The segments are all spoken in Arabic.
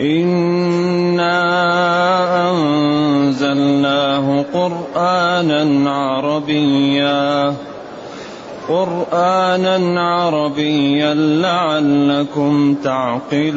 إنا أنزلناه قرآنا عربيا قرآنا عربيا لعلكم تعقلون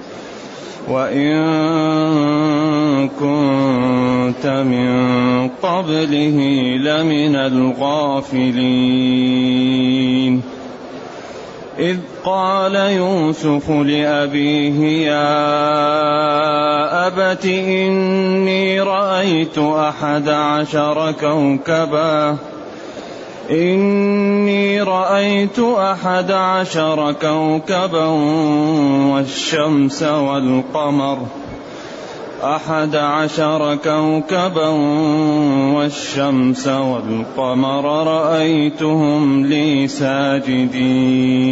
وإن كنت من قبله لمن الغافلين إذ قال يوسف لأبيه يا أبت إني رأيت أحد عشر كوكباً إني رأيت أحد عشر كوكبا والشمس والقمر. أحد عشر كوكبا والشمس والقمر. رأيتهم لي ساجدين.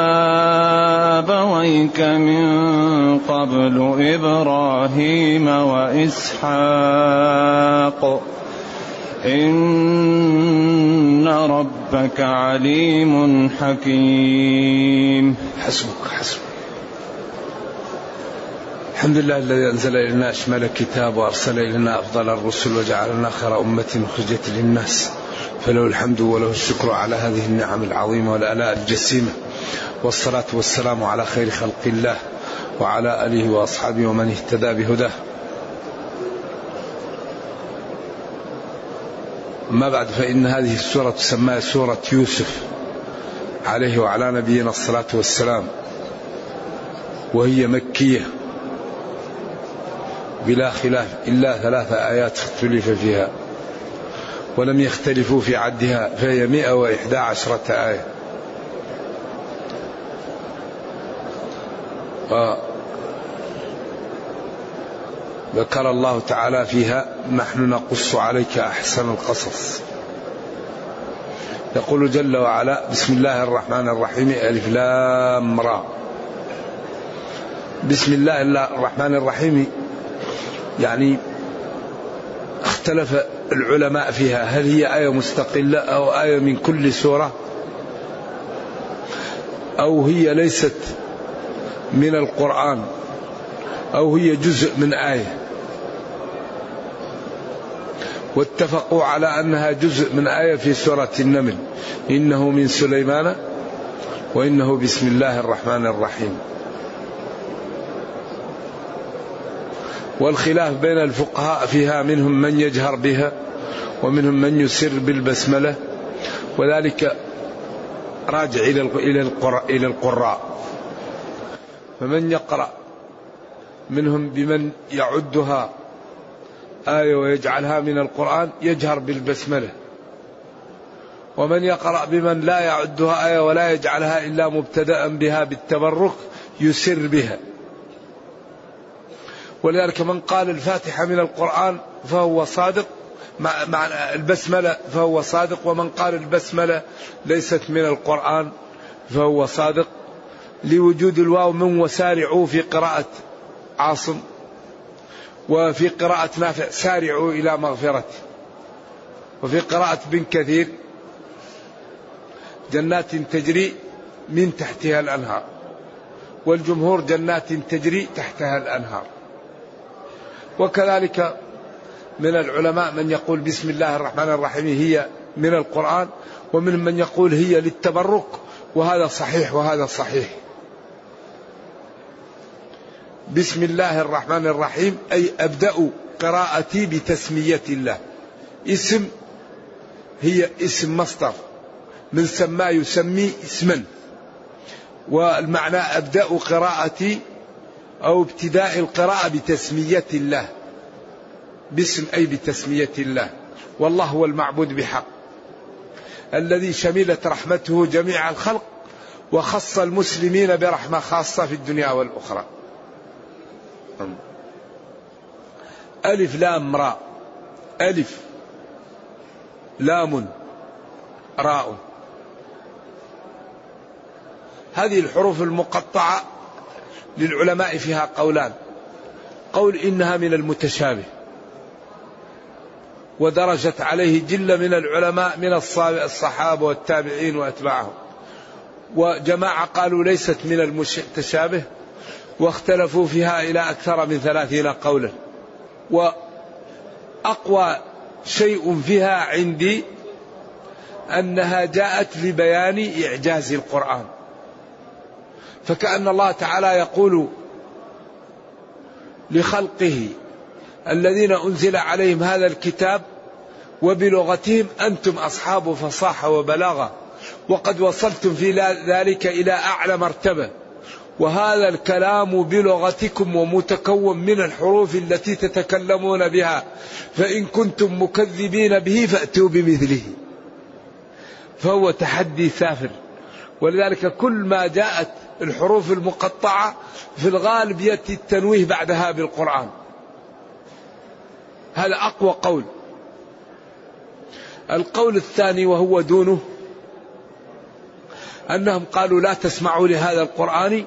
أبويك من قبل إبراهيم وإسحاق؟ إن ربك عليم حكيم. حسبك حسبك. الحمد لله الذي أنزل إلينا أشمل الكتاب وأرسل إلينا أفضل الرسل وجعلنا خير أمة أخرجت للناس. فله الحمد وله الشكر على هذه النعم العظيمة والآلاء الجسيمة. والصلاة والسلام على خير خلق الله وعلى آله وأصحابه ومن اهتدى بهداه. أما بعد فإن هذه السورة تسمى سورة يوسف عليه وعلى نبينا الصلاة والسلام وهي مكية بلا خلاف إلا ثلاث آيات اختلف فيها ولم يختلفوا في عدها فهي مئة وإحدى عشرة آية. ذكر الله تعالى فيها نحن نقص عليك أحسن القصص. يقول جل وعلا بسم الله الرحمن الرحيم ألف لام را. بسم الله الرحمن الرحيم يعني اختلف العلماء فيها هل هي آية مستقلة أو آية من كل سورة أو هي ليست من القرآن أو هي جزء من آية. واتفقوا على أنها جزء من آية في سورة النمل. إنه من سليمان وإنه بسم الله الرحمن الرحيم. والخلاف بين الفقهاء فيها منهم من يجهر بها ومنهم من يسر بالبسملة. وذلك راجع إلى القراء. فمن يقرأ منهم بمن يعدها آية ويجعلها من القرآن يجهر بالبسملة. ومن يقرأ بمن لا يعدها آية ولا يجعلها إلا مبتدأ بها بالتبرك يسر بها. ولذلك من قال الفاتحة من القرآن فهو صادق مع البسملة فهو صادق ومن قال البسملة ليست من القرآن فهو صادق. لوجود الواو من وسارعوا في قراءة عاصم وفي قراءة نافع سارعوا إلى مغفرته وفي قراءة بن كثير جنات تجري من تحتها الأنهار والجمهور جنات تجري تحتها الأنهار وكذلك من العلماء من يقول بسم الله الرحمن الرحيم هي من القرآن ومن من يقول هي للتبرك وهذا صحيح وهذا صحيح بسم الله الرحمن الرحيم. أي أبدأ قراءتي بتسمية الله. اسم هي اسم مصدر. من سما يسمي اسما. والمعنى أبدأ قراءتي أو ابتداء القراءة بتسمية الله. باسم أي بتسمية الله. والله هو المعبود بحق. الذي شملت رحمته جميع الخلق وخص المسلمين برحمة خاصة في الدنيا والأخرى. ألف لام راء ألف. لام. راء. هذه الحروف المقطعة للعلماء فيها قولان. قول إنها من المتشابه. ودرجت عليه جلة من العلماء من الصحابة والتابعين وأتباعهم. وجماعة قالوا ليست من المتشابه. واختلفوا فيها إلى أكثر من ثلاثين قولا وأقوى شيء فيها عندي أنها جاءت لبيان إعجاز القرآن. فكأن الله تعالى يقول لخلقه الذين أنزل عليهم هذا الكتاب وبلغتهم أنتم أصحاب فصاحة وبلاغة وقد وصلتم في ذلك إلى أعلى مرتبة. وهذا الكلام بلغتكم ومتكون من الحروف التي تتكلمون بها. فإن كنتم مكذبين به فأتوا بمثله. فهو تحدي سافر. ولذلك كل ما جاءت الحروف المقطعة في الغالب يأتي التنويه بعدها بالقرآن. هذا أقوى قول. القول الثاني وهو دونه. أنهم قالوا لا تسمعوا لهذا القرآن.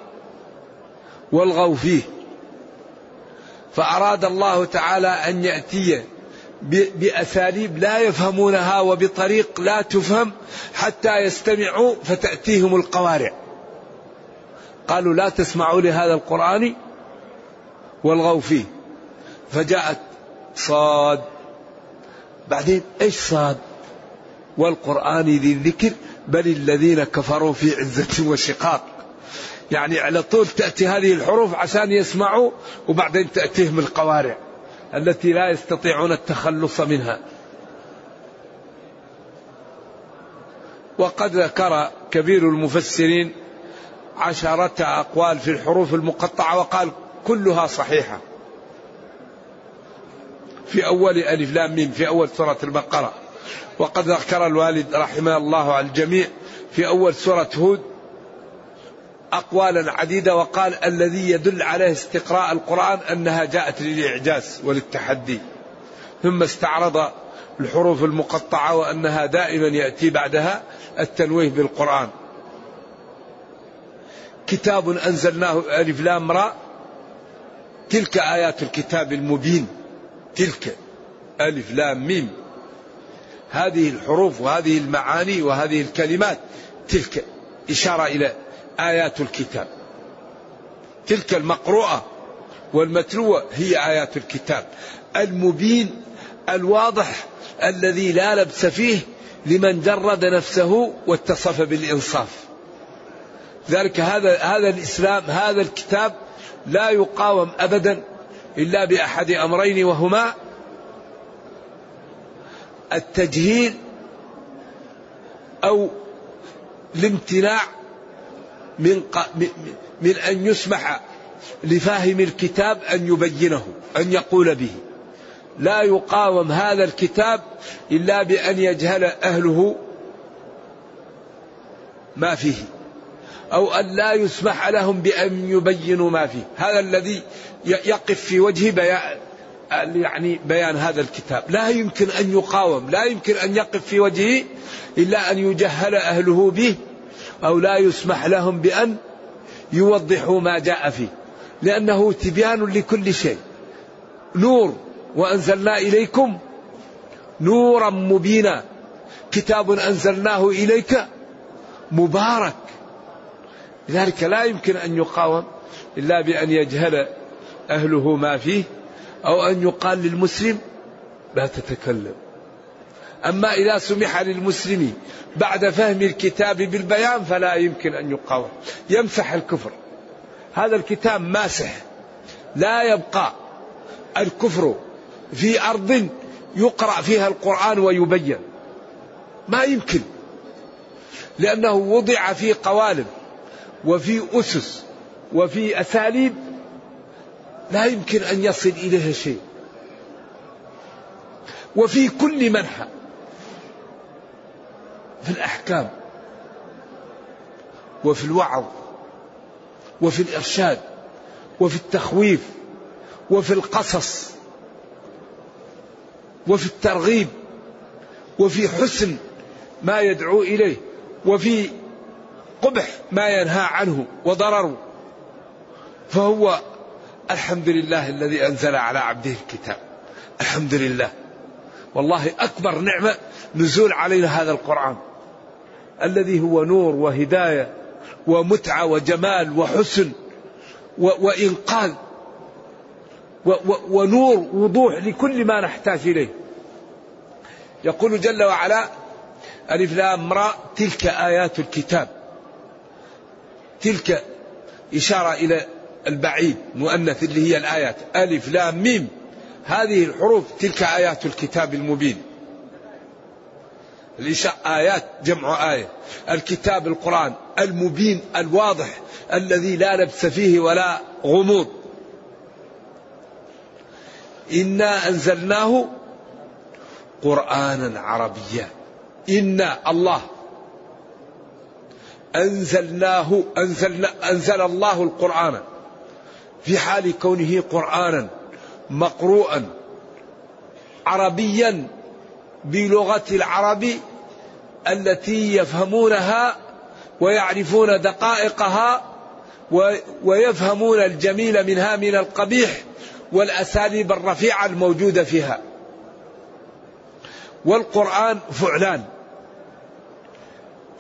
والغوا فيه. فأراد الله تعالى أن يأتي بأساليب لا يفهمونها وبطريق لا تفهم حتى يستمعوا فتأتيهم القوارع. قالوا لا تسمعوا لهذا القرآن والغوا فيه. فجاءت صاد. بعدين إيش صاد؟ والقرآن ذي الذكر بل الذين كفروا في عزة وشقاق. يعني على طول تأتي هذه الحروف عشان يسمعوا وبعدين تأتيهم القوارع التي لا يستطيعون التخلص منها. وقد ذكر كبير المفسرين عشرة أقوال في الحروف المقطعة وقال كلها صحيحة. في أول ألف لام ميم في أول سورة البقرة. وقد ذكر الوالد رحمه الله على الجميع في أول سورة هود أقوالا عديدة وقال الذي يدل عليه استقراء القرآن أنها جاءت للإعجاز وللتحدي ثم استعرض الحروف المقطعة وأنها دائما يأتي بعدها التنويه بالقرآن. كتاب أنزلناه ألف لام را تلك آيات الكتاب المبين تلك ألف لام ميم. هذه الحروف وهذه المعاني وهذه الكلمات تلك إشارة إلى آيات الكتاب. تلك المقروءة والمتلوة هي آيات الكتاب. المبين الواضح الذي لا لبس فيه لمن جرد نفسه واتصف بالإنصاف. ذلك هذا هذا الإسلام هذا الكتاب لا يقاوم أبدا إلا بأحد أمرين وهما التجهيل أو الامتناع من من أن يسمح لفاهم الكتاب أن يبينه أن يقول به. لا يقاوم هذا الكتاب إلا بأن يجهل أهله ما فيه أو أن لا يسمح لهم بأن يبينوا ما فيه. هذا الذي يقف في وجه بيان يعني بيان هذا الكتاب. لا يمكن أن يقاوم لا يمكن أن يقف في وجهه إلا أن يجهل أهله به. أو لا يسمح لهم بأن يوضحوا ما جاء فيه. لأنه تبيان لكل شيء. نور وأنزلنا إليكم نورا مبينا. كتاب أنزلناه إليك مبارك. لذلك لا يمكن أن يقاوم إلا بأن يجهل أهله ما فيه أو أن يقال للمسلم لا تتكلم. أما إذا سمح للمسلم بعد فهم الكتاب بالبيان فلا يمكن أن يقاوم. يمسح الكفر. هذا الكتاب ماسح. لا يبقى الكفر في أرض يقرأ فيها القرآن ويبين. ما يمكن. لأنه وضع في قوالب وفي أسس وفي أساليب لا يمكن أن يصل إليها شيء. وفي كل منحى في الأحكام وفي الوعظ وفي الإرشاد وفي التخويف وفي القصص وفي الترغيب وفي حسن ما يدعو إليه وفي قبح ما ينهى عنه وضرر فهو الحمد لله الذي أنزل على عبده الكتاب. الحمد لله. والله أكبر نعمة نزول علينا هذا القرآن. الذي هو نور وهداية ومتعة وجمال وحسن وإنقاذ ونور وضوح لكل ما نحتاج إليه. يقول جل وعلا ألف لام را تلك آيات الكتاب. تلك إشارة إلى البعيد مؤنث اللي هي الآيات. ألف لام ميم. هذه الحروف تلك آيات الكتاب المبين. آيات جمع آية. الكتاب القرآن المبين الواضح الذي لا لبس فيه ولا غموض. إنا أنزلناه قرآنا عربيا. إنا الله. أنزلناه أنزلنا أنزل الله القرآن. في حال كونه قرآنا مقروءا عربيا بلغة العرب التي يفهمونها ويعرفون دقائقها ويفهمون الجميل منها من القبيح والأساليب الرفيعة الموجودة فيها. والقرآن فعلان.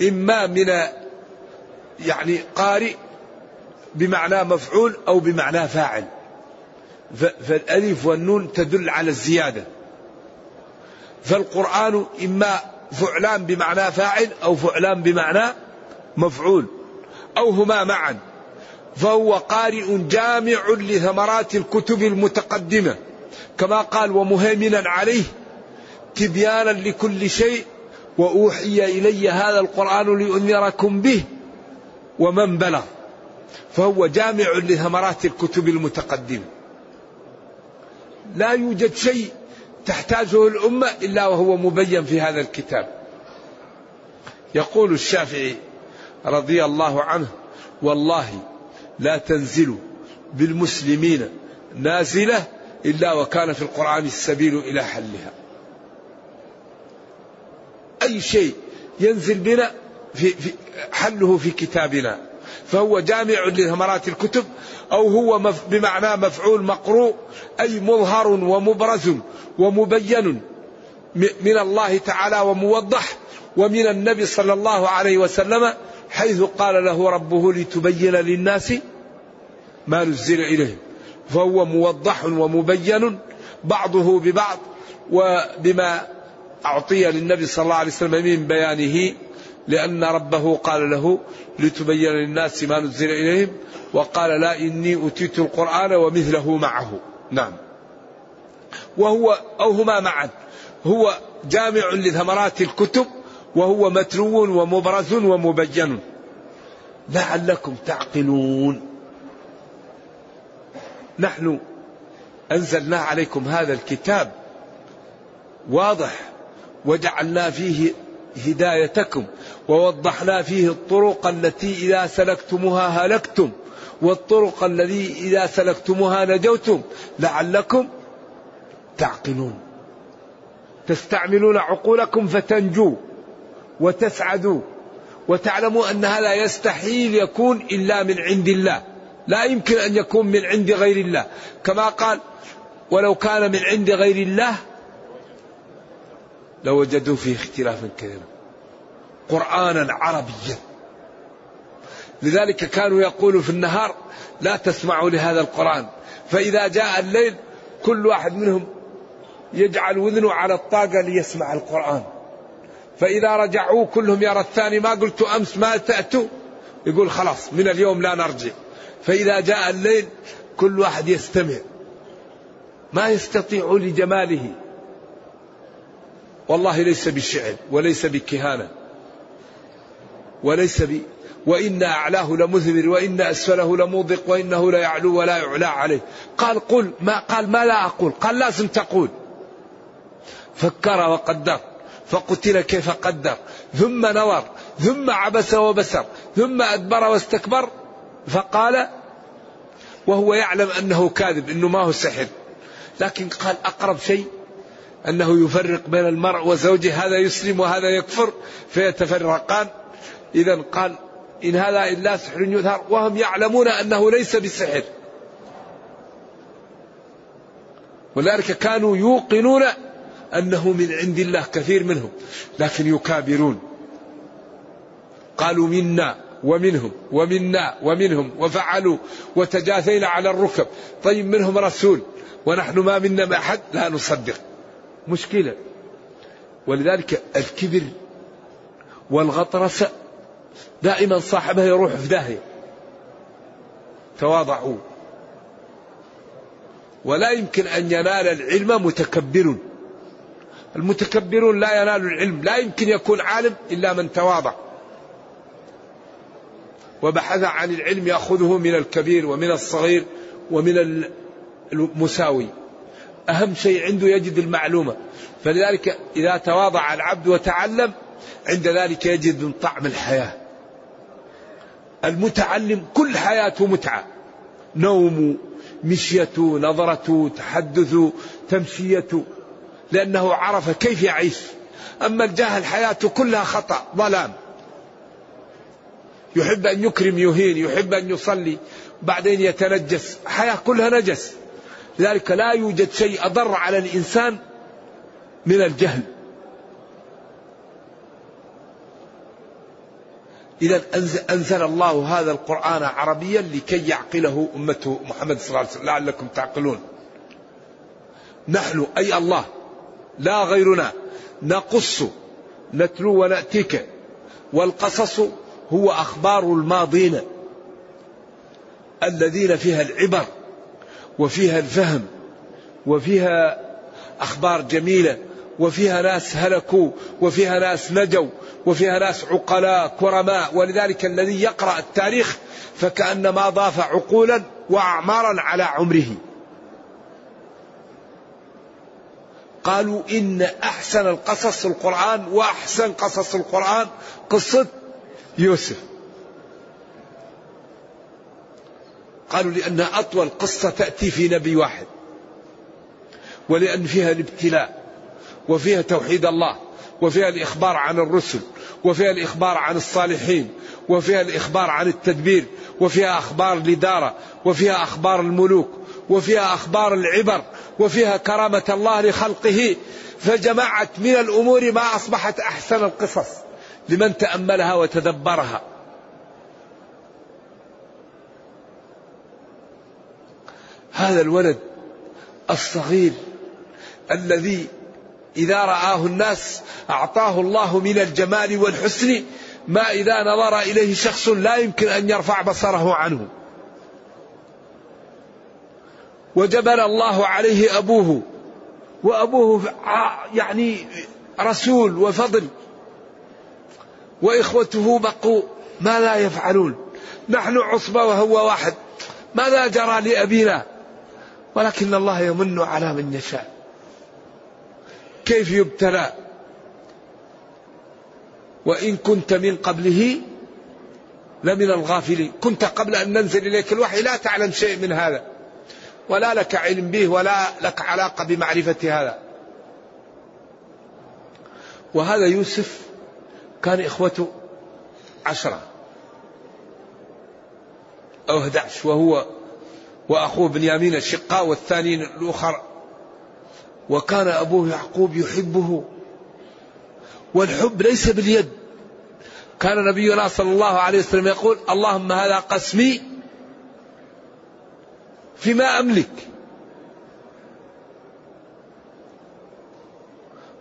إما من يعني قارئ بمعنى مفعول أو بمعنى فاعل. فالألف والنون تدل على الزيادة. فالقرآن إما فعلان بمعنى فاعل أو فعلان بمعنى مفعول أو هما معا. فهو قارئ جامع لثمرات الكتب المتقدمة. كما قال ومهيمنا عليه تبيانا لكل شيء وأوحي إلي هذا القرآن لأنذركم به ومن بلغ. فهو جامع لثمرات الكتب المتقدمة. لا يوجد شيء تحتاجه الأمة إلا وهو مبين في هذا الكتاب. يقول الشافعي رضي الله عنه والله لا تنزل بالمسلمين نازلة إلا وكان في القرآن السبيل إلى حلها. أي شيء ينزل بنا في, في حله في كتابنا. فهو جامع لثمرات الكتب أو هو بمعنى مفعول مقروء أي مظهر ومبرز ومبين من الله تعالى وموضح ومن النبي صلى الله عليه وسلم حيث قال له ربه لتبين للناس ما نزل إليهم فهو موضح ومبين بعضه ببعض وبما أعطي للنبي صلى الله عليه وسلم من بيانه لأن ربه قال له لتبين للناس ما نزل إليهم وقال لا إني أتيت القرآن ومثله معه. نعم. وهو أو هما معا. هو جامع لثمرات الكتب وهو متلو ومبرز ومبين. لعلكم تعقلون. نحن أنزلنا عليكم هذا الكتاب واضح وجعلنا فيه هدايتكم ووضحنا فيه الطرق التي إذا سلكتموها هلكتم والطرق الذي إذا سلكتموها نجوتم لعلكم تعقلون. تستعملون عقولكم فتنجوا وتسعدوا وتعلموا أن هذا يستحيل يكون إلا من عند الله. لا يمكن أن يكون من عند غير الله. كما قال ولو كان من عند غير الله لوجدوا فيه اختلافا كثيرا قرآنا عربيا. لذلك كانوا يقولوا في النهار لا تسمعوا لهذا القرآن. فإذا جاء الليل كل واحد منهم يجعل وذنه على الطاقة ليسمع القرآن. فإذا رجعوا كلهم يرى الثاني ما قلت أمس ما تأتوا يقول خلاص من اليوم لا نرجع. فإذا جاء الليل كل واحد يستمع. ما يستطيع لجماله. والله ليس بالشعر وليس بكهانة وليس ب وإن أعلاه لمثمر وإن أسفله لموضق وإنه لا يعلو ولا يعلى عليه. قال قل ما قال ما لا أقول؟ قال لازم تقول. فكر وقدر فقتل كيف قدر ثم نظر ثم عبس وبسر ثم أدبر واستكبر. فقال وهو يعلم أنه كاذب أنه ما هو سحر. لكن قال أقرب شيء أنه يفرق بين المرء وزوجه هذا يسلم وهذا يكفر فيتفرقان. إذا قال إن هذا إلا سحر يظهر وهم يعلمون أنه ليس بسحر. ولذلك كانوا يوقنون أنه من عند الله كثير منهم لكن يكابرون. قالوا منا ومنهم ومنا ومنهم وفعلوا وتجاثينا على الركب. طيب منهم رسول ونحن ما منا ما أحد لا نصدق. مشكلة. ولذلك الكبر والغطرسة دائما صاحبها يروح في داهية. تواضعوا. ولا يمكن أن ينال العلم متكبر المتكبرون لا ينالوا العلم. لا يمكن يكون عالم إلا من تواضع. وبحث عن العلم يأخذه من الكبير ومن الصغير ومن المساوي. أهم شيء عنده يجد المعلومة. فلذلك إذا تواضع العبد وتعلم عند ذلك يجد من طعم الحياة. المتعلم كل حياته متعة. نوم مشيته نظرته تحدثه تمشيته لأنه عرف كيف يعيش. أما الجاهل حياته كلها خطأ ظلام. يحب أن يكرم يهين يحب أن يصلي بعدين يتنجس. حياة كلها نجس. لذلك لا يوجد شيء أضر على الإنسان من الجهل. إذا أنزل الله هذا القرآن عربيا لكي يعقله أمته محمد صلى الله عليه وسلم. لعلكم تعقلون. نحن أي الله لا غيرنا. نقص نتلو ونأتيك. والقصص هو أخبار الماضين. الذين فيها العبر. وفيها الفهم وفيها أخبار جميلة وفيها ناس هلكوا وفيها ناس نجوا وفيها ناس عقلاء كرماء ولذلك الذي يقرأ التاريخ فكأنما ضاف عقولا وأعمارا على عمره. قالوا إن أحسن القصص القرآن وأحسن قصص القرآن قصة يوسف. قالوا لأنها أطول قصة تأتي في نبي واحد. ولأن فيها الابتلاء وفيها توحيد الله وفيها الإخبار عن الرسل وفيها الإخبار عن الصالحين وفيها الإخبار عن التدبير وفيها أخبار الإدارة وفيها أخبار الملوك وفيها أخبار العبر وفيها كرامة الله لخلقه. فجمعت من الأمور ما أصبحت أحسن القصص لمن تأملها وتدبرها. هذا الولد الصغير الذي إذا رآه الناس أعطاه الله من الجمال والحسن ما إذا نظر إليه شخص لا يمكن أن يرفع بصره عنه. وجبل الله عليه أبوه وأبوه يعني رسول وفضل. وإخوته بقوا ما لا يفعلون. نحن عصبة وهو واحد. ماذا جرى لأبينا؟ ولكن الله يمن على من يشاء. كيف يبتلى؟ وإن كنت من قبله لمن الغافلين. كنت قبل أن ننزل إليك الوحي لا تعلم شيء من هذا. ولا لك علم به ولا لك علاقة بمعرفة هذا. وهذا يوسف كان إخوته عشرة أو 11 وهو وأخوه بنيامين الشقاء والثاني الأخر. وكان أبوه يعقوب يحبه والحب ليس باليد. كان نبينا صلى الله عليه وسلم يقول اللهم هذا قسمي فيما أملك.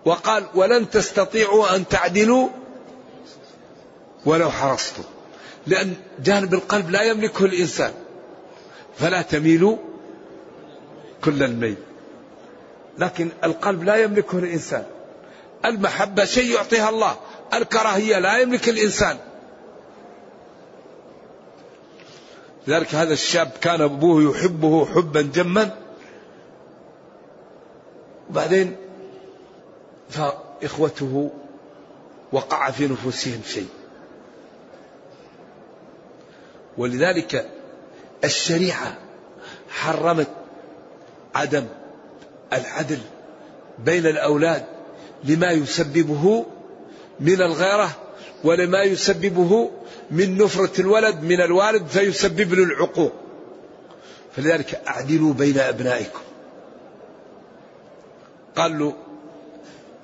وقال ولن تستطيعوا أن تعدلوا ولو حرصتم. لأن جانب القلب لا يملكه الإنسان. فلا تميلوا كل الميل. لكن القلب لا يملكه الإنسان. المحبة شيء يعطيها الله. الكراهية لا يملك الإنسان. لذلك هذا الشاب كان أبوه يحبه حبا جما. وبعدين فإخوته وقع في نفوسهم شيء. ولذلك الشريعة حرمت عدم العدل بين الأولاد لما يسببه من الغيرة ولما يسببه من نفرة الولد من الوالد فيسبب له العقوق. فلذلك أعدلوا بين أبنائكم. قال له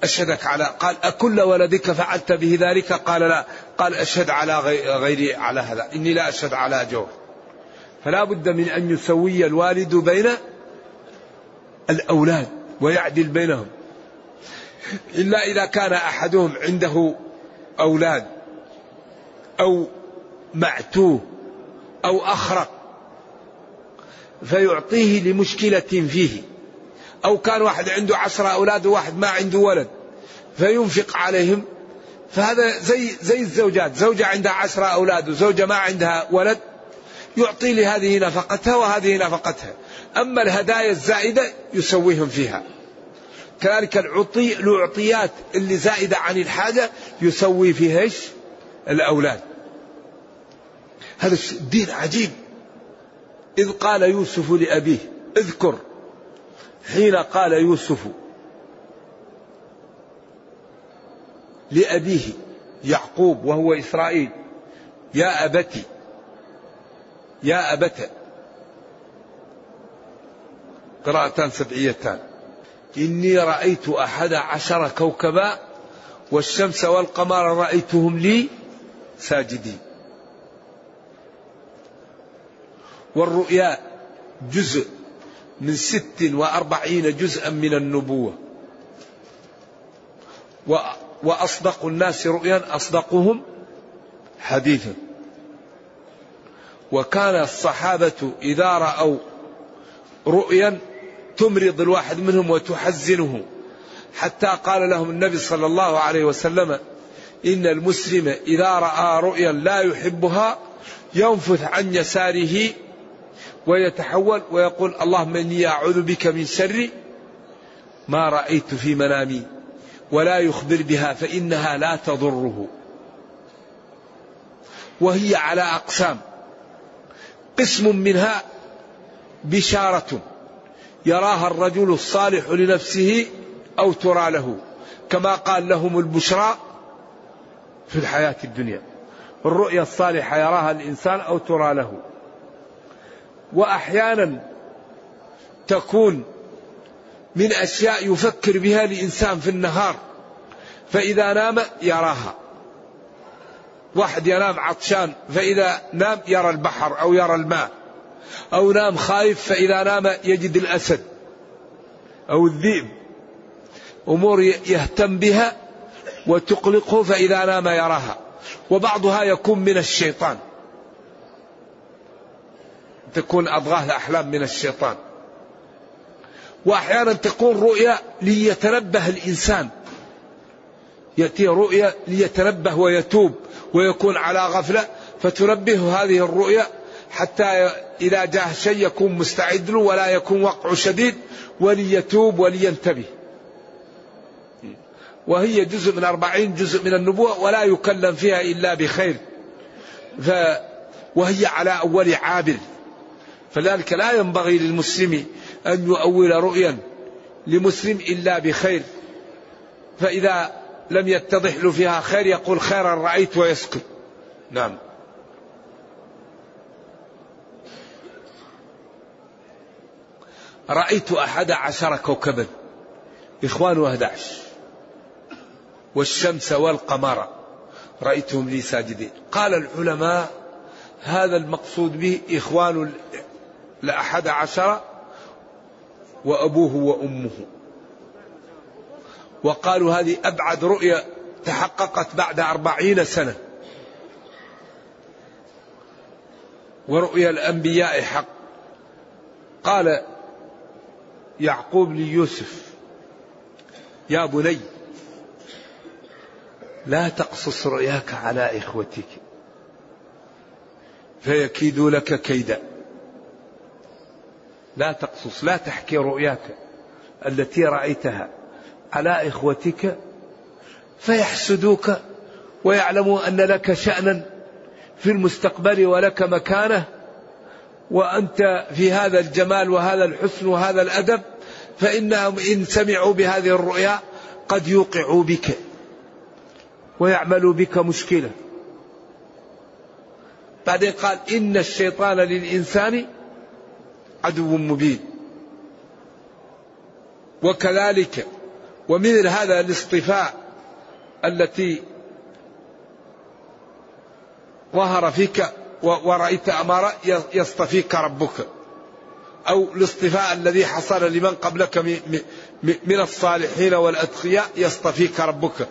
أشهدك على قال أكل ولدك فعلت به ذلك؟ قال لا. قال أشهد على غيري على هذا. إني لا أشهد على جور فلا بد من أن يسوي الوالد بين الأولاد ويعدل بينهم. إلا إذا كان أحدهم عنده أولاد أو معتوه أو أخرق فيعطيه لمشكلة فيه. أو كان واحد عنده عشرة أولاد وواحد ما عنده ولد فينفق عليهم. فهذا زي زي الزوجات زوجة عندها عشرة أولاد وزوجة ما عندها ولد يعطي لهذه نفقتها وهذه نفقتها. أما الهدايا الزائدة يسويهم فيها. كذلك العطي الأعطيات اللي زائدة عن الحاجة يسوي فيها إيش؟ الأولاد. هذا الدين عجيب. إذ قال يوسف لأبيه اذكر. حين قال يوسف لأبيه يعقوب وهو إسرائيل يا أبتي يا أبت قراءتان سبعيتان. إني رأيت أحد عشر كوكبا والشمس والقمر رأيتهم لي ساجدين. والرؤيا جزء من ست وأربعين جزءا من النبوة. وأصدق الناس رؤيا أصدقهم حديثا. وكان الصحابة إذا رأوا رؤيا تمرض الواحد منهم وتحزنه. حتى قال لهم النبي صلى الله عليه وسلم إن المسلم إذا رأى رؤيا لا يحبها ينفث عن يساره ويتحول ويقول اللهم إني أعوذ بك من شر ما رأيت في منامي ولا يخبر بها فإنها لا تضره. وهي على أقسام. قسم منها بشارة. يراها الرجل الصالح لنفسه أو ترى له. كما قال لهم البشرى في الحياة الدنيا. الرؤيا الصالحة يراها الإنسان أو ترى له. وأحيانا تكون من أشياء يفكر بها الإنسان في النهار. فإذا نام يراها. واحد ينام عطشان فإذا نام يرى البحر أو يرى الماء أو نام خايف فإذا نام يجد الأسد أو الذئب. أمور يهتم بها وتقلقه فإذا نام يراها. وبعضها يكون من الشيطان. تكون أضغاث الأحلام من الشيطان. وأحيانا تكون رؤيا ليتنبه الإنسان. يأتي رؤيا ليتنبه ويتوب. ويكون على غفلة فتنبه هذه الرؤيا حتى إذا جاء شيء يكون مستعد له ولا يكون وقع شديد وليتوب ولينتبه. وهي جزء من أربعين جزء من النبوة ولا يكلم فيها إلا بخير. ف وهي على أول عابر فذلك لا ينبغي للمسلم أن يؤول رؤيا لمسلم إلا بخير. فإذا لم يتضح له فيها خير يقول خيرا رأيت ويسكت نعم. رأيت أحد عشر كوكبا. إخوان أحد والشمس والقمر. رأيتهم لي ساجدين. قال العلماء هذا المقصود به إخوان لأحد عشر وأبوه وأمه. وقالوا هذه أبعد رؤية تحققت بعد أربعين سنة. ورؤيا الأنبياء حق. قال يعقوب ليوسف يا بني لا تقصص رؤياك على إخوتك فيكيدوا لك كيدا. لا تقصص لا تحكي رؤياك التي رأيتها. على إخوتك فيحسدوك ويعلموا أن لك شأنا في المستقبل ولك مكانة وأنت في هذا الجمال وهذا الحسن وهذا الأدب فإنهم إن سمعوا بهذه الرؤيا قد يوقعوا بك ويعملوا بك مشكلة. بعدين قال إن الشيطان للإنسان عدو مبين. وكذلك ومن هذا الاصطفاء التي ظهر فيك ورأيت أمارة يصطفيك ربك. أو الاصطفاء الذي حصل لمن قبلك من الصالحين والأتقياء يصطفيك ربك.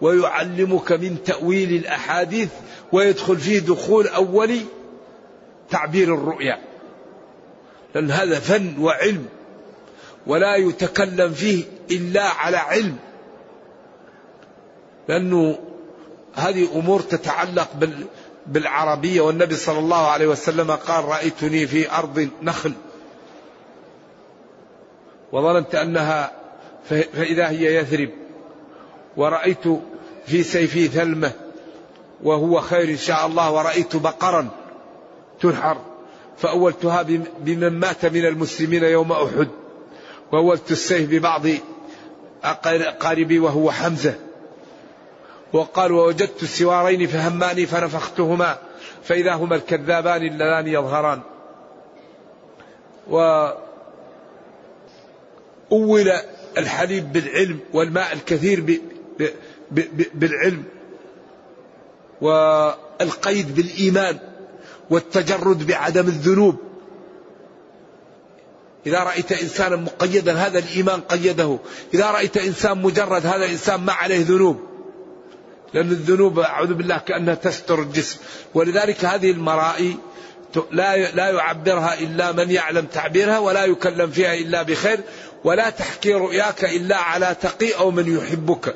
ويعلمك من تأويل الأحاديث ويدخل فيه دخول أولي تعبير الرؤيا. لأن هذا فن وعلم. ولا يتكلم فيه إلا على علم. لأنه هذه أمور تتعلق بالعربية والنبي صلى الله عليه وسلم قال رأيتني في أرض نخل. وظننت أنها فإذا هي يثرب. ورأيت في سيفي ثلمة وهو خير إن شاء الله ورأيت بقرا تنحر. فأولتها بمن مات من المسلمين يوم أحد. وأولت السيف ببعض أقاربي وهو حمزة. وقال ووجدت السوارين فهماني فنفختهما فإذا هما الكذابان اللذان يظهران. و أول الحليب بالعلم والماء الكثير ب... ب... ب... بالعلم. والقيد بالإيمان والتجرد بعدم الذنوب. إذا رأيت إنسانا مقيدا هذا الإيمان قيده. إذا رأيت إنسان مجرد هذا إنسان ما عليه ذنوب. لأن الذنوب أعوذ بالله كأنها تستر الجسم. ولذلك هذه المرائي لا لا يعبرها إلا من يعلم تعبيرها ولا يكلم فيها إلا بخير ولا تحكي رؤياك إلا على تقي أو من يحبك.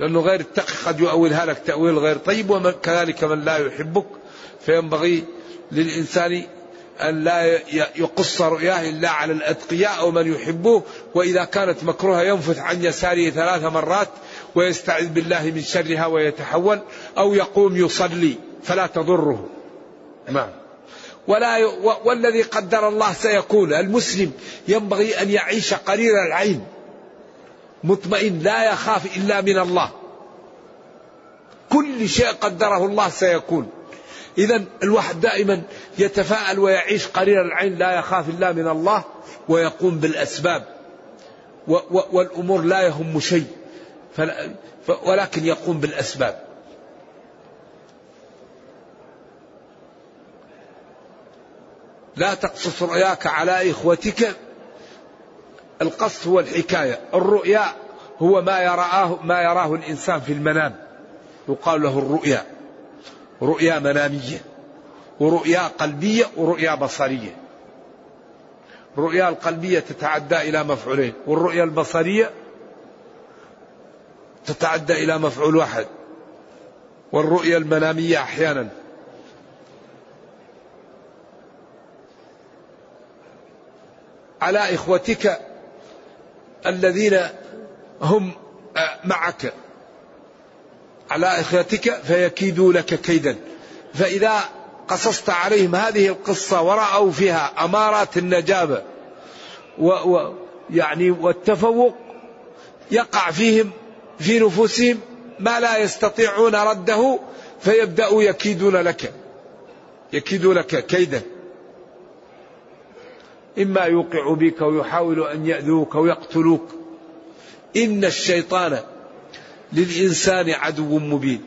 لأنه غير التقي قد يؤولها لك تأويل غير طيب وكذلك من لا يحبك. فينبغي للإنسان أن لا يقص رؤياه إلا على الأتقياء أو من يحبه وإذا كانت مكروهة ينفث عن يساره ثلاث مرات ويستعذ بالله من شرها ويتحول أو يقوم يصلي فلا تضره. نعم. ولا ي... والذي قدر الله سيكون المسلم ينبغي أن يعيش قرير العين مطمئن لا يخاف إلا من الله. كل شيء قدره الله سيكون. إذا الواحد دائما يتفاءل ويعيش قرير العين لا يخاف إلا من الله ويقوم بالأسباب والأمور لا يهم شيء. ولكن يقوم بالأسباب. لا تقصص رؤياك على إخوتك. القص هو الحكاية. الرؤيا هو ما يرآه ما يراه الإنسان في المنام. يقال له الرؤيا. رؤيا منامية. ورؤيا قلبية ورؤيا بصرية. الرؤيا القلبية تتعدى إلى مفعولين والرؤيا البصرية تتعدى إلى مفعول واحد والرؤيا المنامية أحيانا. على إخوتك الذين هم معك. على إخوتك فيكيدوا لك كيدا. فإذا قصصت عليهم. هذه القصة ورأوا فيها أمارات النجابة. و و يعني والتفوق يقع فيهم في نفوسهم. ما لا يستطيعون رده فيبدأوا يكيدون لك. يكيدون لك كيدا. إما يوقع بك ويحاول أن يأذوك ويقتلوك. إن الشيطان للإنسان عدو مبين.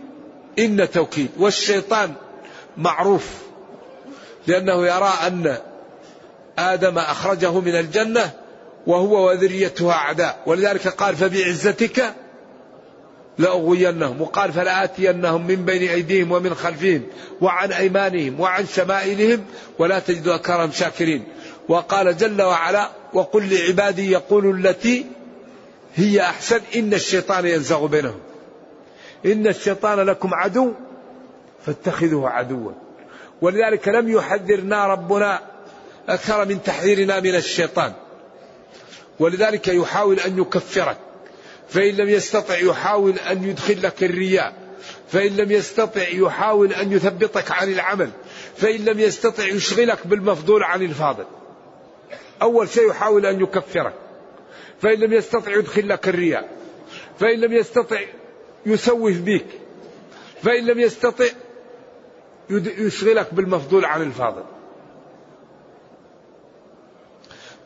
إن توكيد. والشيطان معروف لأنه يرى أن آدم أخرجه من الجنة وهو وذريته أعداء. ولذلك قال فبعزتك لأغوينهم. وقال فلآتينهم من بين أيديهم ومن خلفهم وعن أيمانهم وعن شمائلهم ولا تجد أكثرهم شاكرين. وقال جل وعلا وقل لعبادي يقولوا التي هي أحسن إن الشيطان ينزغ بينهم. إن الشيطان لكم عدو فاتخذوه عدوا. ولذلك لم يحذرنا ربنا أكثر من تحذيرنا من الشيطان. ولذلك يحاول أن يكفرك. فإن لم يستطع يحاول أن يدخل لك الرياء. فإن لم يستطع يحاول أن يثبطك عن العمل. فإن لم يستطع يشغلك بالمفضول عن الفاضل. أول شيء يحاول أن يكفرك. فإن لم يستطع يدخل لك الرياء. فإن لم يستطع يسوف بك. فإن لم يستطع يشغلك بالمفضول عن الفاضل.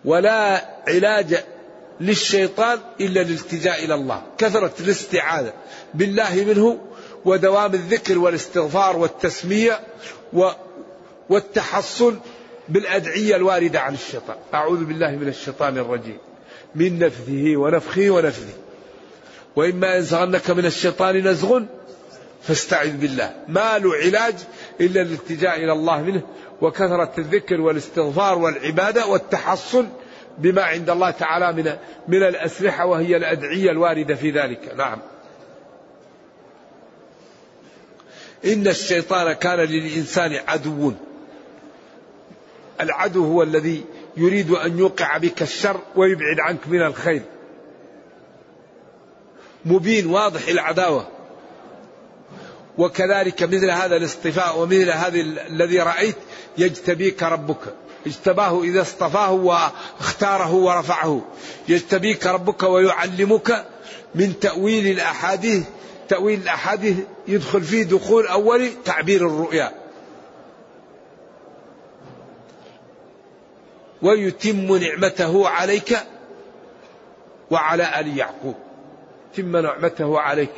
ولا علاج للشيطان إلا الالتجاء إلى الله. كثرة الاستعاذة بالله منه ودوام الذكر والاستغفار والتسمية والتحصن بالأدعية الواردة عن الشيطان. أعوذ بالله من الشيطان الرجيم. من نفثه ونفخه ونفثه وإما ينزغنك من الشيطان نزغ فاستعذ بالله. ما له علاج إلا الالتجاء إلى الله منه وكثرة الذكر والاستغفار والعبادة والتحصن بما عند الله تعالى من من الأسلحة وهي الأدعية الواردة في ذلك. نعم. إن الشيطان كان للإنسان عدو. العدو هو الذي يريد أن يوقع بك الشر ويبعد عنك من الخير. مبين واضح العداوة. وكذلك مثل هذا الاصطفاء ومثل هذا الذي رأيت يجتبيك ربك. اجتباه إذا اصطفاه واختاره ورفعه. يجتبيك ربك ويعلمك من تأويل الأحاديث. تأويل الأحاديث يدخل فيه دخول أولي تعبير الرؤيا. ويتم نعمته عليك وعلى آل يعقوب. تم نعمته عليك.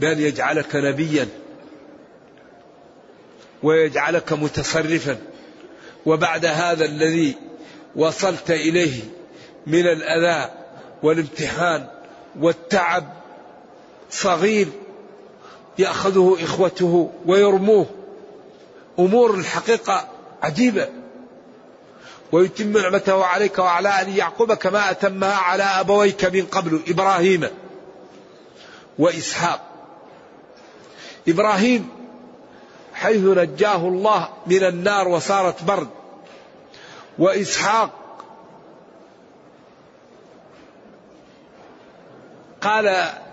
بأن يجعلك نبيا ويجعلك متصرفا. وبعد هذا الذي وصلت إليه من الأذى والامتحان والتعب صغير يأخذه إخوته ويرموه. أمور الحقيقة عجيبة. ويتم نعمته عليك وعلى آل يعقوب كما أتمها على أبويك من قبل إبراهيم وإسحاق. إبراهيم حيث نجاه الله من النار وصارت برد. وإسحاق قال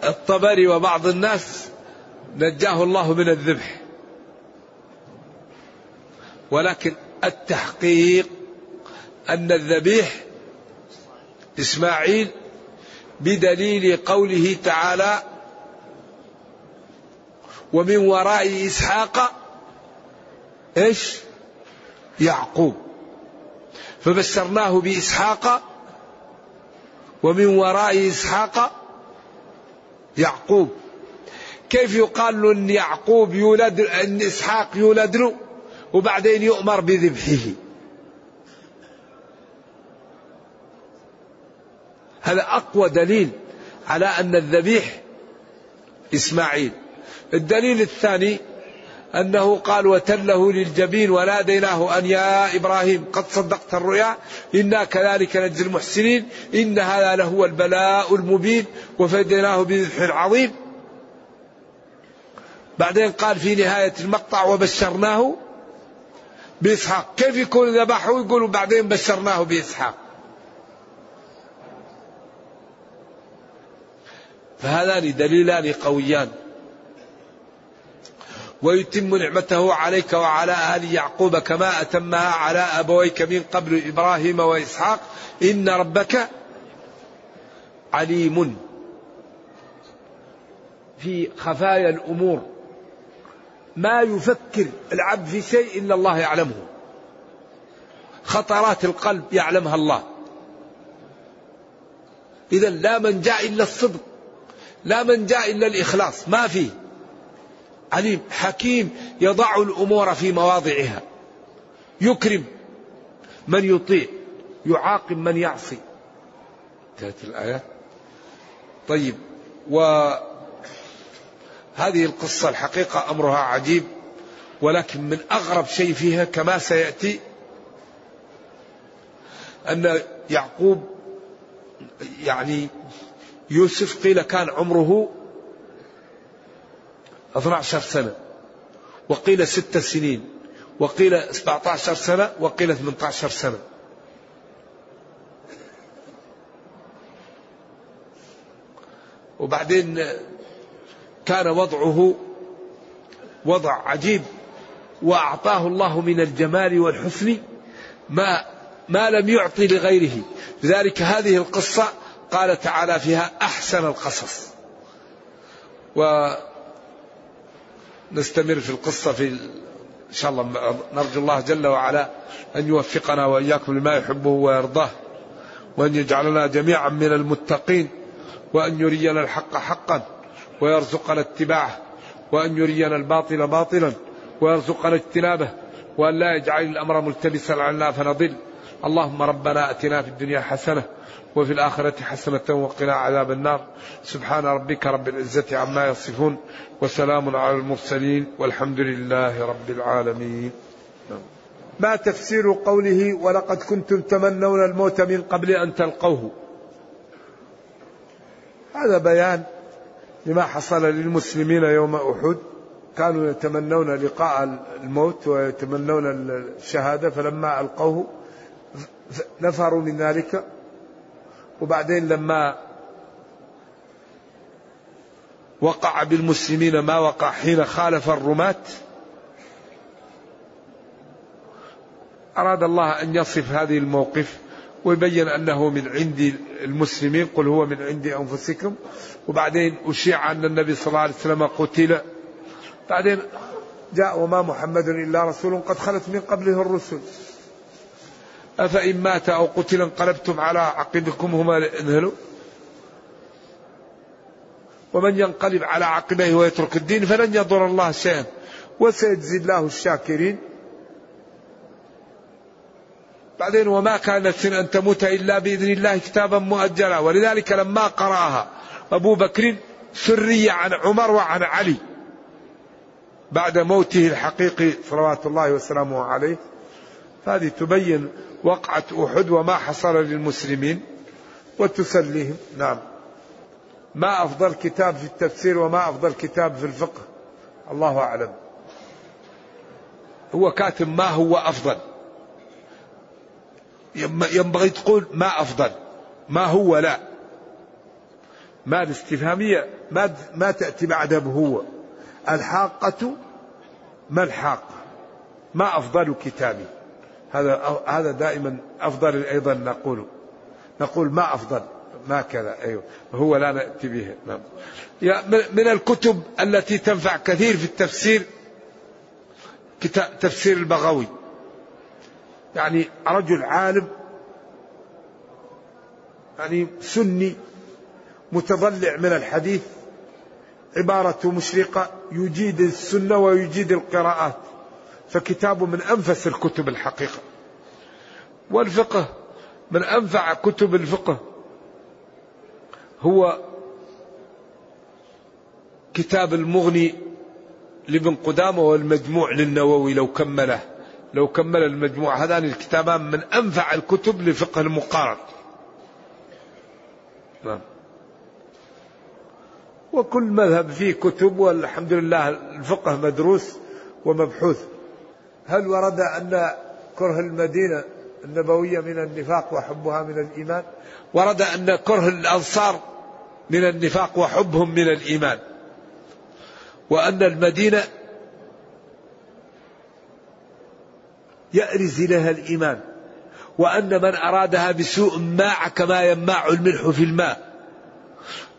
الطبري وبعض الناس نجاه الله من الذبح. ولكن التحقيق أن الذبيح إسماعيل بدليل قوله تعالى ومن وراء إسحاق إيش؟ يعقوب. فبشرناه بإسحاق ومن وراء إسحاق يعقوب. كيف يقال له إن يعقوب يولد إن إسحاق يولد له وبعدين يؤمر بذبحه؟ هذا أقوى دليل على أن الذبيح إسماعيل. الدليل الثاني أنه قال وتله للجبين وناديناه أن يا إبراهيم قد صدقت الرؤيا إنا كذلك نجزي المحسنين إن هذا لهو البلاء المبين وفديناه بذبح عظيم. بعدين قال في نهاية المقطع وبشرناه بإسحاق. كيف يكون ذبحه؟ يقول بعدين بشرناه بإسحاق. فهذان دليلان قويان. ويتم نعمته عليك وعلى آل يعقوب كما أتمها على أبويك من قبل إبراهيم وإسحاق. إن ربك عليم في خفايا الأمور. ما يفكر العبد في شيء إلا الله يعلمه. خطرات القلب يعلمها الله. إذا لا من جاء إلا الصدق لا من جاء إلا الإخلاص ما فيه. عليم حكيم يضع الأمور في مواضعها. يكرم من يطيع يعاقب من يعصي. انتهت الآيات طيب وهذه القصة الحقيقة أمرها عجيب ولكن من أغرب شيء فيها كما سيأتي أن يعقوب يعني يوسف قيل كان عمره 12 سنة وقيل ست سنين وقيل 17 سنة وقيل 18 سنة. وبعدين كان وضعه وضع عجيب وأعطاه الله من الجمال والحسن ما ما لم يعطي لغيره. لذلك هذه القصة قال تعالى فيها أحسن القصص. ونستمر في القصة في إن شاء الله نرجو الله جل وعلا أن يوفقنا وإياكم لما يحبه ويرضاه وأن يجعلنا جميعا من المتقين وأن يرينا الحق حقا ويرزقنا اتباعه وأن يرينا الباطل باطلا ويرزقنا اجتنابه وأن لا يجعل الأمر ملتبسا علينا فنضل. اللهم ربنا أتنا في الدنيا حسنة وفي الآخرة حسنة وقنا عذاب النار. سبحان ربك رب العزة عما يصفون وسلام على المرسلين والحمد لله رب العالمين. ما تفسير قوله ولقد كنتم تمنون الموت من قبل أن تلقوه؟ هذا بيان لما حصل للمسلمين يوم أحد. كانوا يتمنون لقاء الموت ويتمنون الشهادة فلما ألقوه نفروا من ذلك وبعدين لما وقع بالمسلمين ما وقع حين خالف الرماة أراد الله أن يصف هذه الموقف ويبين أنه من عند المسلمين قل هو من عند أنفسكم. وبعدين أشيع أن النبي صلى الله عليه وسلم قتل. بعدين جاء وما محمد إلا رسول قد خلت من قبله الرسل. أفإن مات أو قتل انقلبتم على عقبكم هما انهلوا. ومن ينقلب على عقبيه ويترك الدين فلن يضر الله شيئا. وسيجزي الله الشاكرين. بعدين وما كان نفس أن تموت إلا بإذن الله كتابا مؤجلا. ولذلك لما قرأها أبو بكر سري عن عمر وعن علي. بعد موته الحقيقي صلوات الله وسلامه عليه. هذه تبين وقعة أحد وما حصل للمسلمين وتسليهم. نعم. ما أفضل كتاب في التفسير وما أفضل كتاب في الفقه. الله أعلم. هو كاتب ما هو أفضل. ينبغي تقول ما أفضل. ما هو لا. ما الاستفهامية ما ما تأتي بعدها بهو الحاقة ما الحاقة؟ ما أفضل كتابي؟ هذا هذا دائما أفضل أيضا نقول نقول ما أفضل ما كذا أيوه. هو لا نأتي به. نعم. من الكتب التي تنفع كثير في التفسير كتاب تفسير البغوي. يعني رجل عالم يعني سني متضلع من الحديث عبارة مشرقة يجيد السنة ويجيد القراءات. فكتابه من أنفس الكتب الحقيقة. والفقه من أنفع كتب الفقه هو كتاب المغني لابن قدامة والمجموع للنووي لو كمله لو كمل المجموع. هذان الكتابان من أنفع الكتب لفقه المقارن. نعم. وكل مذهب فيه كتب والحمد لله الفقه مدروس ومبحوث. هل ورد أن كره المدينة النبوية من النفاق وحبها من الإيمان؟ ورد أن كره الأنصار من النفاق وحبهم من الإيمان. وأن المدينة يأرز إليها الإيمان. وأن من أرادها بسوء ماع كما يماع الملح في الماء.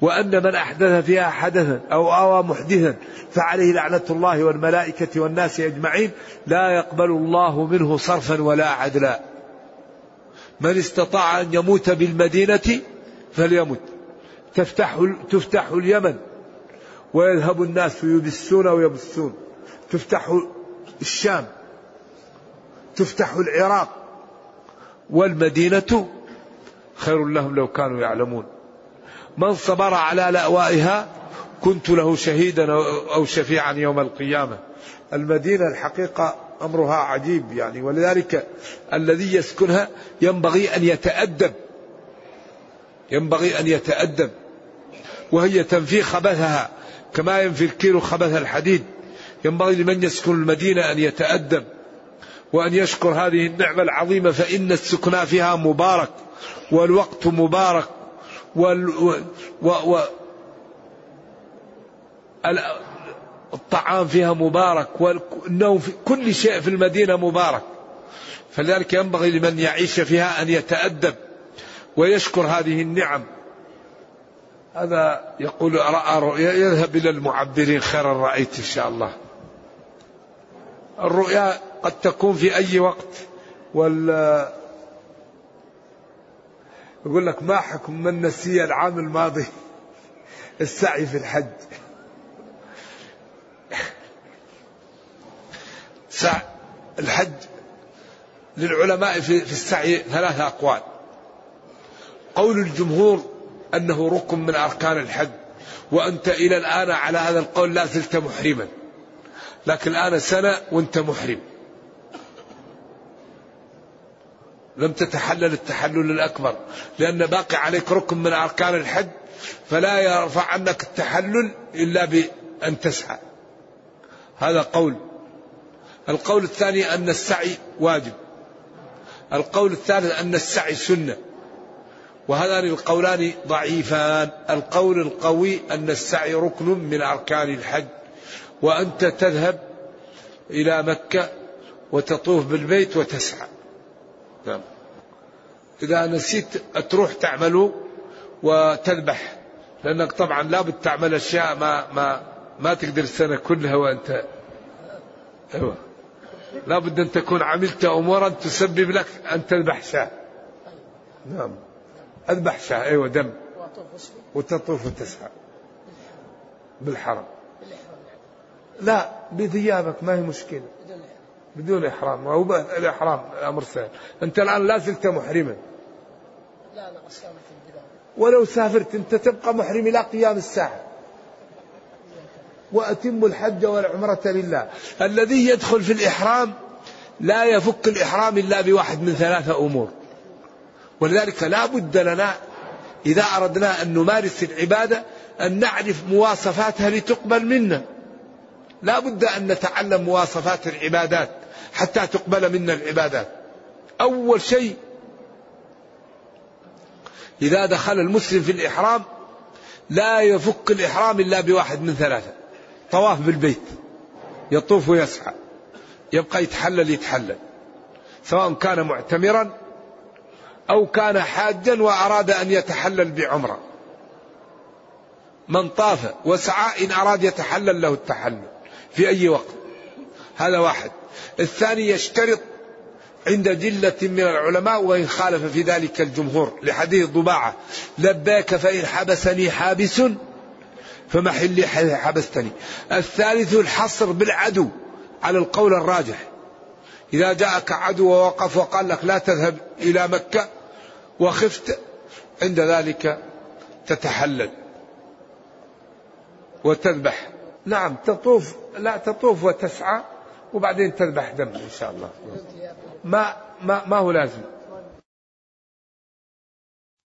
وأن من أحدث فيها حدثا أو أوى محدثا فعليه لعنة الله والملائكة والناس أجمعين لا يقبل الله منه صرفا ولا عدلا. من استطاع أن يموت بالمدينة فليمت. تفتح تفتح اليمن. ويذهب الناس يبسون ويبثون تفتح الشام. تفتح العراق. والمدينة خير لهم لو كانوا يعلمون. من صبر على لأوائها كنت له شهيدا أو شفيعا يوم القيامة. المدينة الحقيقة أمرها عجيب يعني ولذلك الذي يسكنها ينبغي أن يتأدب ينبغي أن يتأدب وهي تنفي خبثها كما ينفي الكيلو خبث الحديد. ينبغي لمن يسكن المدينة أن يتأدب وأن يشكر هذه النعمة العظيمة فإن السكنى فيها مبارك والوقت مبارك. وال و و الطعام فيها مبارك والنوم في كل شيء في المدينة مبارك. فلذلك ينبغي لمن يعيش فيها أن يتأدب ويشكر هذه النعم. هذا يقول رأى رؤيا يذهب إلى المعبرين خيرا رأيت إن شاء الله. الرؤيا قد تكون في أي وقت وال يقول لك ما حكم من نسي العام الماضي؟ السعي في الحج سعي الحج للعلماء في السعي ثلاثة أقوال. قول الجمهور أنه ركن من أركان الحج وأنت إلى الآن على هذا القول لا زلت محرما. لكن الآن سنة وأنت محرم. لم تتحلل التحلل الأكبر. لأن باقي عليك ركن من أركان الحج فلا يرفع عنك التحلل إلا بأن تسعى. هذا قول. القول الثاني أن السعي واجب. القول الثالث أن السعي سنة. وهذان القولان ضعيفان. القول القوي أن السعي ركن من أركان الحج. وأنت تذهب إلى مكة وتطوف بالبيت وتسعى. نعم إذا نسيت تروح تعمل وتذبح لأنك طبعا لابد تعمل أشياء ما ما ما تقدر السنة كلها وأنت. أيوة. لابد أن تكون عملت أمورا تسبب لك أن تذبح شاة. نعم. أذبح شاة أيوة دم. وتطوف وتسعى بالحرم. لا بثيابك ما هي مشكلة. بدون إحرام. وهو الإحرام الأمر سهل. أنت الآن لا زلت محرما. لا لا ولو سافرت أنت تبقى محرم إلى قيام الساعة. وأتم الحج والعمرة لله. الذي يدخل في الإحرام لا يفك الإحرام إلا بواحد من ثلاثة أمور. ولذلك لا بد لنا إذا أردنا أن نمارس العبادة أن نعرف مواصفاتها لتقبل منا. لا بد أن نتعلم مواصفات العبادات. حتى تقبل منا العبادات. أول شيء إذا دخل المسلم في الإحرام لا يفك الإحرام إلا بواحد من ثلاثة. طواف بالبيت يطوف ويسعى يبقى يتحلل يتحلل. سواء كان معتمرا أو كان حاجا وأراد أن يتحلل بعمرة. من طاف وسعى إن أراد يتحلل له التحلل في أي وقت. هذا واحد. الثاني يشترط عند جلة من العلماء وإن خالف في ذلك الجمهور لحديث ضباعة لباك فإن حبسني حابس فمحلي حبستني. الثالث الحصر بالعدو على القول الراجح. إذا جاءك عدو ووقف وقال لك لا تذهب إلى مكة وخفت عند ذلك تتحلل وتذبح. نعم تطوف لا تطوف وتسعى. وبعدين تذبح دم إن شاء الله. ما ما ما هو لازم.